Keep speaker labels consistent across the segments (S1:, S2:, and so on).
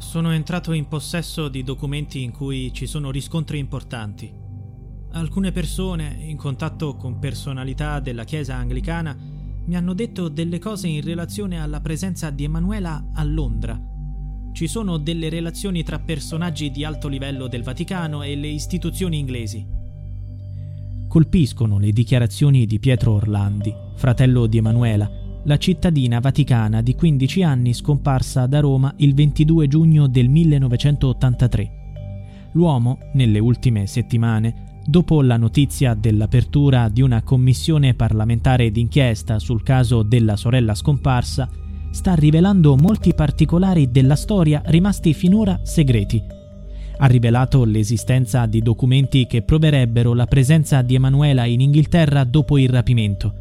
S1: Sono entrato in possesso di documenti in cui ci sono riscontri importanti. Alcune persone, in contatto con personalità della Chiesa anglicana, mi hanno detto delle cose in relazione alla presenza di Emanuela a Londra. Ci sono delle relazioni tra personaggi di alto livello del Vaticano e le istituzioni inglesi.
S2: Colpiscono le dichiarazioni di Pietro Orlandi, fratello di Emanuela, la cittadina vaticana di 15 anni scomparsa da Roma il 22 giugno del 1983. L'uomo, nelle ultime settimane, dopo la notizia dell'apertura di una commissione parlamentare d'inchiesta sul caso della sorella scomparsa, sta rivelando molti particolari della storia rimasti finora segreti. Ha rivelato l'esistenza di documenti che proverebbero la presenza di Emanuela in Inghilterra dopo il rapimento.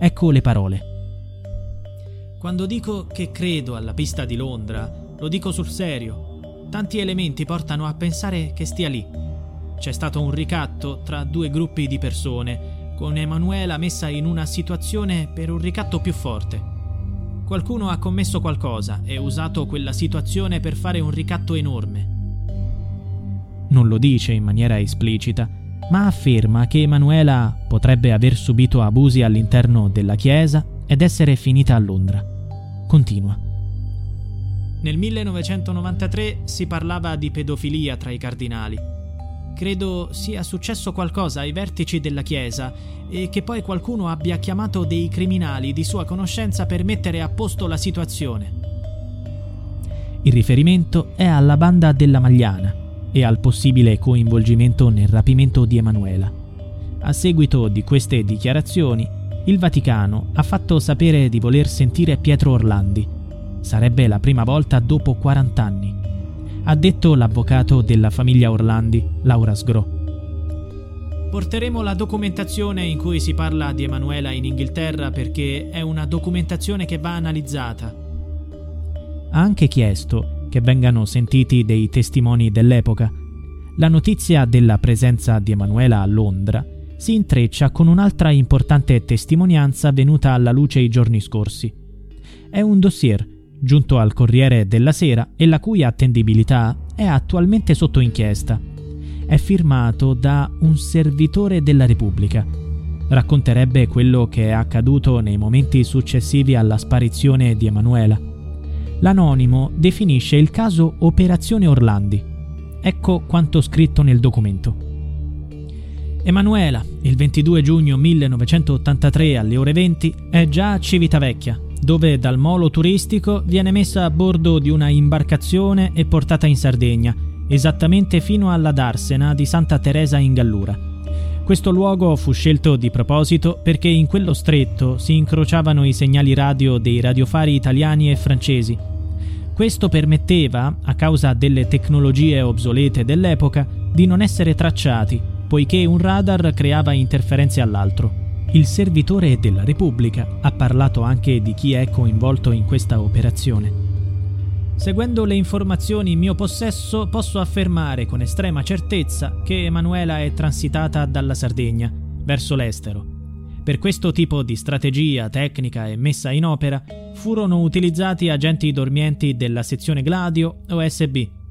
S2: Ecco le parole.
S1: Quando dico che credo alla pista di Londra, lo dico sul serio. Tanti elementi portano a pensare che stia lì. C'è stato un ricatto tra due gruppi di persone, con Emanuela messa in una situazione per un ricatto più forte. Qualcuno ha commesso qualcosa e usato quella situazione per fare un ricatto enorme.
S2: Non lo dice in maniera esplicita, ma afferma che Emanuela potrebbe aver subito abusi all'interno della Chiesa ed essere finita a Londra. Continua.
S1: Nel 1993 si parlava di pedofilia tra i cardinali. Credo sia successo qualcosa ai vertici della Chiesa e che poi qualcuno abbia chiamato dei criminali di sua conoscenza per mettere a posto la situazione.
S2: Il riferimento è alla banda della Magliana e al possibile coinvolgimento nel rapimento di Emanuela. A seguito di queste dichiarazioni, il Vaticano ha fatto sapere di voler sentire Pietro Orlandi. Sarebbe la prima volta dopo 40 anni. Ha detto l'avvocato della famiglia Orlandi, Laura Sgro.
S1: Porteremo la documentazione in cui si parla di Emanuela in Inghilterra perché è una documentazione che va analizzata.
S2: Ha anche chiesto che vengano sentiti dei testimoni dell'epoca. La notizia della presenza di Emanuela a Londra si intreccia con un'altra importante testimonianza venuta alla luce i giorni scorsi. È un dossier giunto al Corriere della Sera e la cui attendibilità è attualmente sotto inchiesta. È firmato da un servitore della Repubblica. Racconterebbe quello che è accaduto nei momenti successivi alla sparizione di Emanuela. L'anonimo definisce il caso Operazione Orlandi. Ecco quanto scritto nel documento.
S1: Emanuela, il 22 giugno 1983 alle ore 20, è già a Civitavecchia, dove dal molo turistico viene messa a bordo di una imbarcazione e portata in Sardegna, esattamente fino alla Darsena di Santa Teresa in Gallura. Questo luogo fu scelto di proposito perché in quello stretto si incrociavano i segnali radio dei radiofari italiani e francesi. Questo permetteva, a causa delle tecnologie obsolete dell'epoca, di non essere tracciati poiché un radar creava interferenze all'altro. Il servitore della Repubblica ha parlato anche di chi è coinvolto in questa operazione. Seguendo le informazioni in mio possesso, posso affermare con estrema certezza che Emanuela è transitata dalla Sardegna verso l'estero. Per questo tipo di strategia tecnica e messa in opera furono utilizzati agenti dormienti della sezione Gladio OSB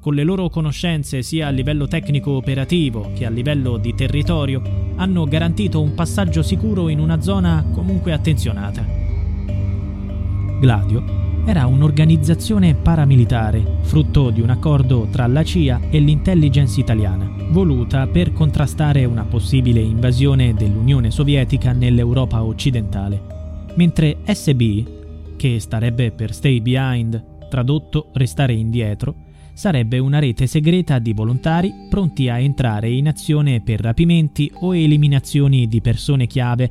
S1: con le loro conoscenze sia a livello tecnico operativo che a livello di territorio, hanno garantito un passaggio sicuro in una zona comunque attenzionata.
S2: Gladio era un'organizzazione paramilitare, frutto di un accordo tra la CIA e l'intelligence italiana, voluta per contrastare una possibile invasione dell'Unione Sovietica nell'Europa occidentale, mentre SB, che starebbe per Stay Behind, tradotto restare indietro, sarebbe una rete segreta di volontari pronti a entrare in azione per rapimenti o eliminazioni di persone chiave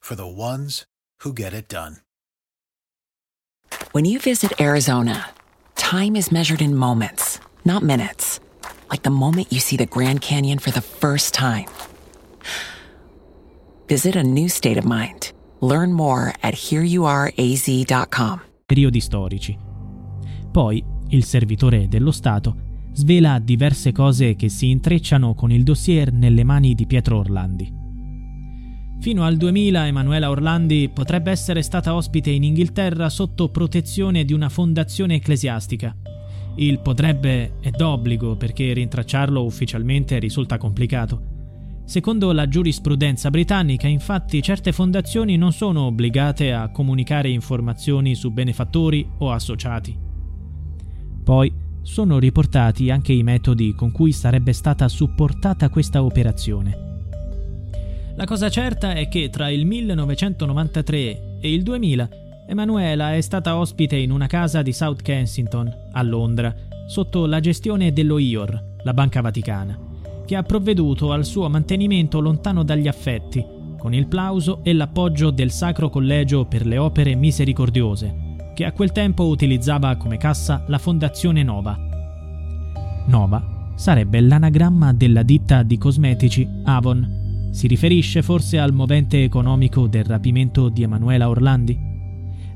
S3: for the ones who get it done.
S4: When you visit Arizona, time is measured in moments, not minutes like the moment you see the Grand Canyon for the first time. Visit a new state of mind. Learn more at hereyouareaz.com.
S1: Periodi storici. Poi il servitore dello Stato svela diverse cose che si intrecciano con il dossier nelle mani di Pietro Orlandi. Fino al 2000 Emanuela Orlandi potrebbe essere stata ospite in Inghilterra sotto protezione di una fondazione ecclesiastica il potrebbe è d'obbligo perché rintracciarlo ufficialmente risulta complicato. Secondo la giurisprudenza britannica, infatti, certe fondazioni non sono obbligate a comunicare informazioni su benefattori o associati. Poi sono riportati anche i metodi con cui sarebbe stata supportata questa operazione. La cosa certa è che tra il 1993 e il 2000 Emanuela è stata ospite in una casa di South Kensington, a Londra, sotto la gestione dello IOR, la Banca Vaticana, che ha provveduto al suo mantenimento lontano dagli affetti, con il plauso e l'appoggio del Sacro Collegio per le Opere Misericordiose, che a quel tempo utilizzava come cassa la Fondazione Nova. Nova sarebbe l'anagramma della ditta di cosmetici Avon. Si riferisce forse al movente economico del rapimento di Emanuela Orlandi?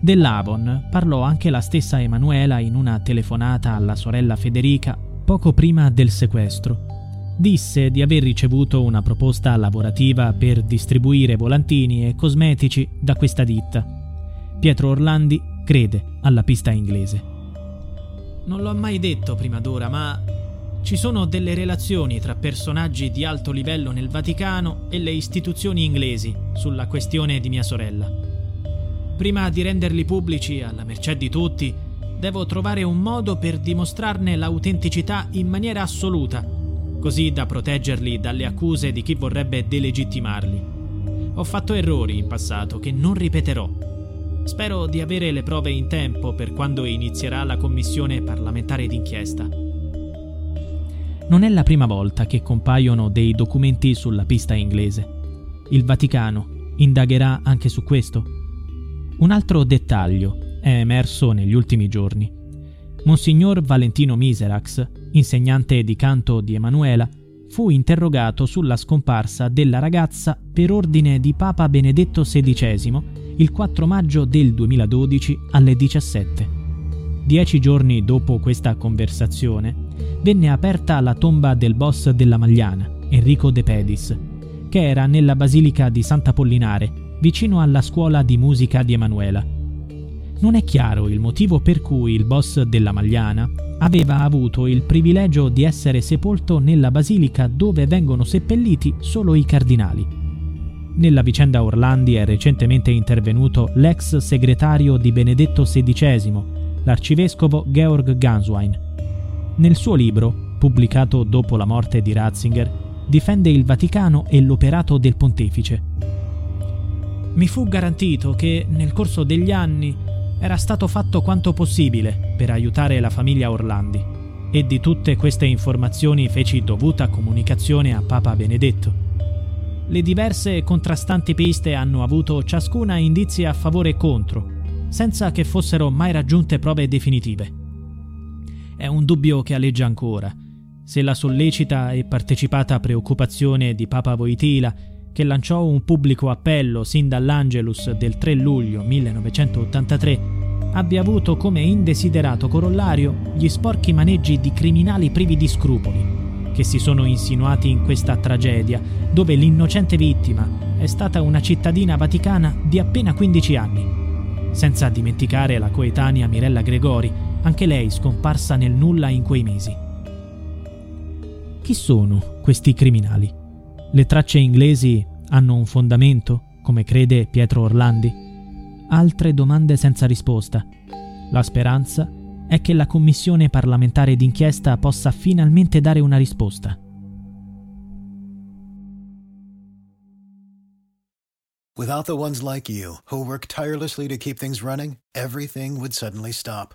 S1: Dell'Avon parlò anche la stessa Emanuela in una telefonata alla sorella Federica poco prima del sequestro. Disse di aver ricevuto una proposta lavorativa per distribuire volantini e cosmetici da questa ditta. Pietro Orlandi crede alla pista inglese. Non l'ho mai detto prima d'ora, ma ci sono delle relazioni tra personaggi di alto livello nel Vaticano e le istituzioni inglesi sulla questione di mia sorella. Prima di renderli pubblici alla mercé di tutti, devo trovare un modo per dimostrarne l'autenticità in maniera assoluta, così da proteggerli dalle accuse di chi vorrebbe delegittimarli. Ho fatto errori in passato che non ripeterò. Spero di avere le prove in tempo per quando inizierà la commissione parlamentare d'inchiesta. Non è la prima volta che compaiono dei documenti sulla pista inglese. Il Vaticano indagherà anche su questo. Un altro dettaglio è emerso negli ultimi giorni. Monsignor Valentino Miserax, insegnante di canto di Emanuela, fu interrogato sulla scomparsa della ragazza per ordine di Papa Benedetto XVI il 4 maggio del 2012 alle 17. Dieci giorni dopo questa conversazione, venne aperta la tomba del boss della Magliana, Enrico De Pedis, che era nella basilica di Sant'Apollinare vicino alla scuola di musica di Emanuela. Non è chiaro il motivo per cui il boss della Magliana aveva avuto il privilegio di essere sepolto nella basilica dove vengono seppelliti solo i cardinali. Nella vicenda Orlandi è recentemente intervenuto l'ex segretario di Benedetto XVI, l'arcivescovo Georg Ganswein. Nel suo libro, pubblicato dopo la morte di Ratzinger, difende il Vaticano e l'operato del pontefice mi fu garantito che nel corso degli anni era stato fatto quanto possibile per aiutare la famiglia Orlandi e di tutte queste informazioni feci dovuta comunicazione a Papa Benedetto. Le diverse e contrastanti piste hanno avuto ciascuna indizi a favore e contro, senza che fossero mai raggiunte prove definitive. È un dubbio che aleggia ancora. Se la sollecita e partecipata preoccupazione di Papa Voitila che lanciò un pubblico appello sin dall'Angelus del 3 luglio 1983, abbia avuto come indesiderato corollario gli sporchi maneggi di criminali privi di scrupoli, che si sono insinuati in questa tragedia, dove l'innocente vittima è stata una cittadina vaticana di appena 15 anni. Senza dimenticare la coetanea Mirella Gregori, anche lei scomparsa nel nulla in quei mesi. Chi sono questi criminali? Le tracce inglesi hanno un fondamento, come crede Pietro Orlandi? Altre domande senza risposta. La speranza è che la commissione parlamentare d'inchiesta possa finalmente dare una risposta.
S3: Without the ones like you, who work tirelessly to keep things running, everything would suddenly stop.